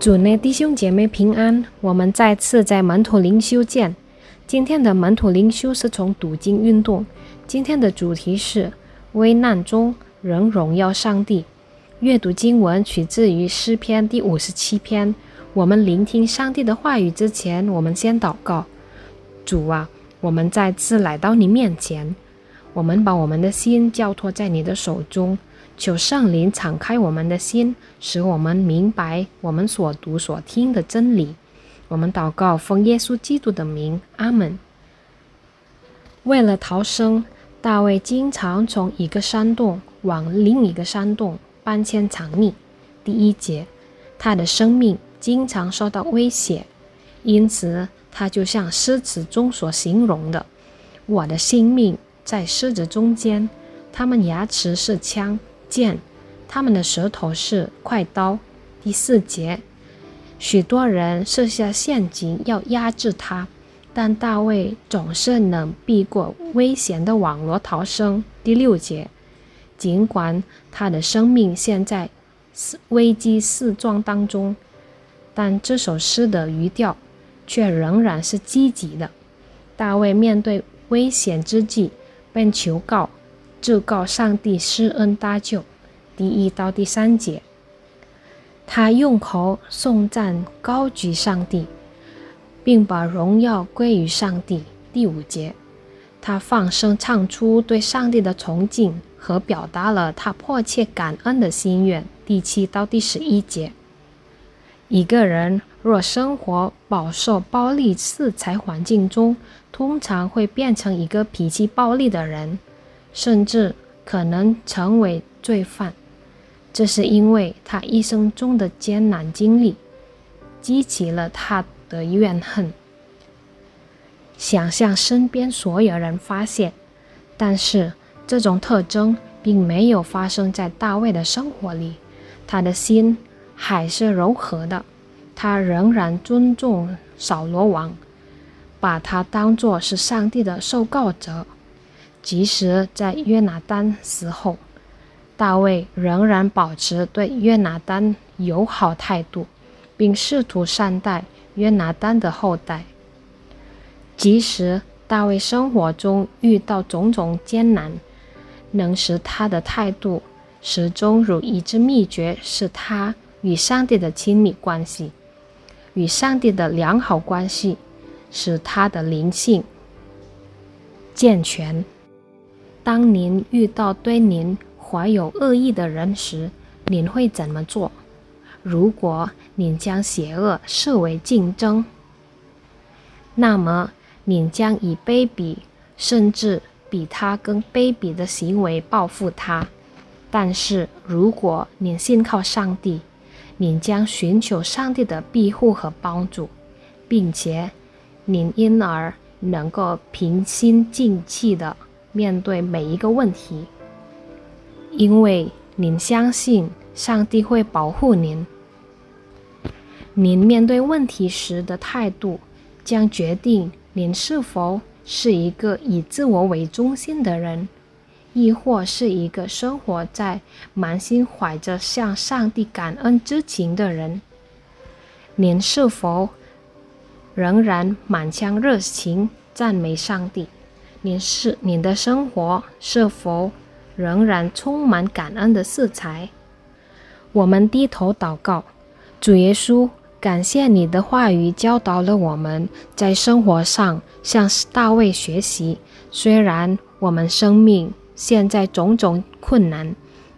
主内弟兄姐妹平安，我们再次在门徒灵修见。今天的门徒灵修是从读经运动。今天的主题是危难中仍荣耀上帝。阅读经文取自于诗篇第五十七篇。我们聆听上帝的话语之前，我们先祷告：主啊，我们再次来到你面前，我们把我们的心交托在你的手中。求圣灵敞开我们的心，使我们明白我们所读所听的真理。我们祷告，奉耶稣基督的名，阿门。为了逃生，大卫经常从一个山洞往另一个山洞搬迁藏匿。第一节，他的生命经常受到威胁，因此他就像诗词中所形容的：“我的性命在狮子中间，他们牙齿是枪。”剑，他们的舌头是快刀。第四节，许多人设下陷阱要压制他，但大卫总是能避过危险的网络逃生。第六节，尽管他的生命现在危机四状当中，但这首诗的语调却仍然是积极的。大卫面对危险之际，便求告。就告上帝施恩搭救，第一到第三节，他用口颂赞高举上帝，并把荣耀归于上帝。第五节，他放声唱出对上帝的崇敬和表达了他迫切感恩的心愿。第七到第十一节，一个人若生活饱受暴力色彩环境中，通常会变成一个脾气暴力的人。甚至可能成为罪犯，这是因为他一生中的艰难经历激起了他的怨恨，想向身边所有人发泄。但是这种特征并没有发生在大卫的生活里，他的心还是柔和的，他仍然尊重扫罗王，把他当作是上帝的受告者。即使在约拿丹死后，大卫仍然保持对约拿丹友好态度，并试图善待约拿丹的后代。即使大卫生活中遇到种种艰难，能使他的态度始终如一。之秘诀是他与上帝的亲密关系，与上帝的良好关系，使他的灵性健全。当您遇到对您怀有恶意的人时，您会怎么做？如果您将邪恶视为竞争，那么您将以卑鄙甚至比他更卑鄙的行为报复他。但是，如果您信靠上帝，您将寻求上帝的庇护和帮助，并且您因而能够平心静气的。面对每一个问题，因为您相信上帝会保护您。您面对问题时的态度，将决定您是否是一个以自我为中心的人，亦或是一个生活在满心怀着向上帝感恩之情的人。您是否仍然满腔热情赞美上帝？您是您的生活是否仍然充满感恩的色彩？我们低头祷告，主耶稣，感谢你的话语教导了我们在生活上向大卫学习。虽然我们生命现在种种困难，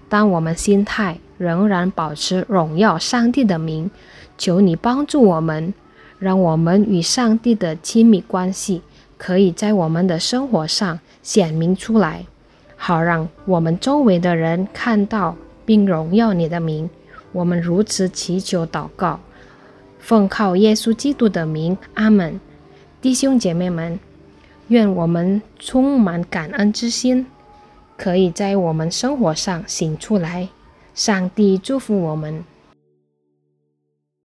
但我们心态仍然保持荣耀上帝的名。求你帮助我们，让我们与上帝的亲密关系。可以在我们的生活上显明出来，好让我们周围的人看到并荣耀你的名。我们如此祈求祷告，奉靠耶稣基督的名，阿门。弟兄姐妹们，愿我们充满感恩之心，可以在我们生活上醒出来。上帝祝福我们。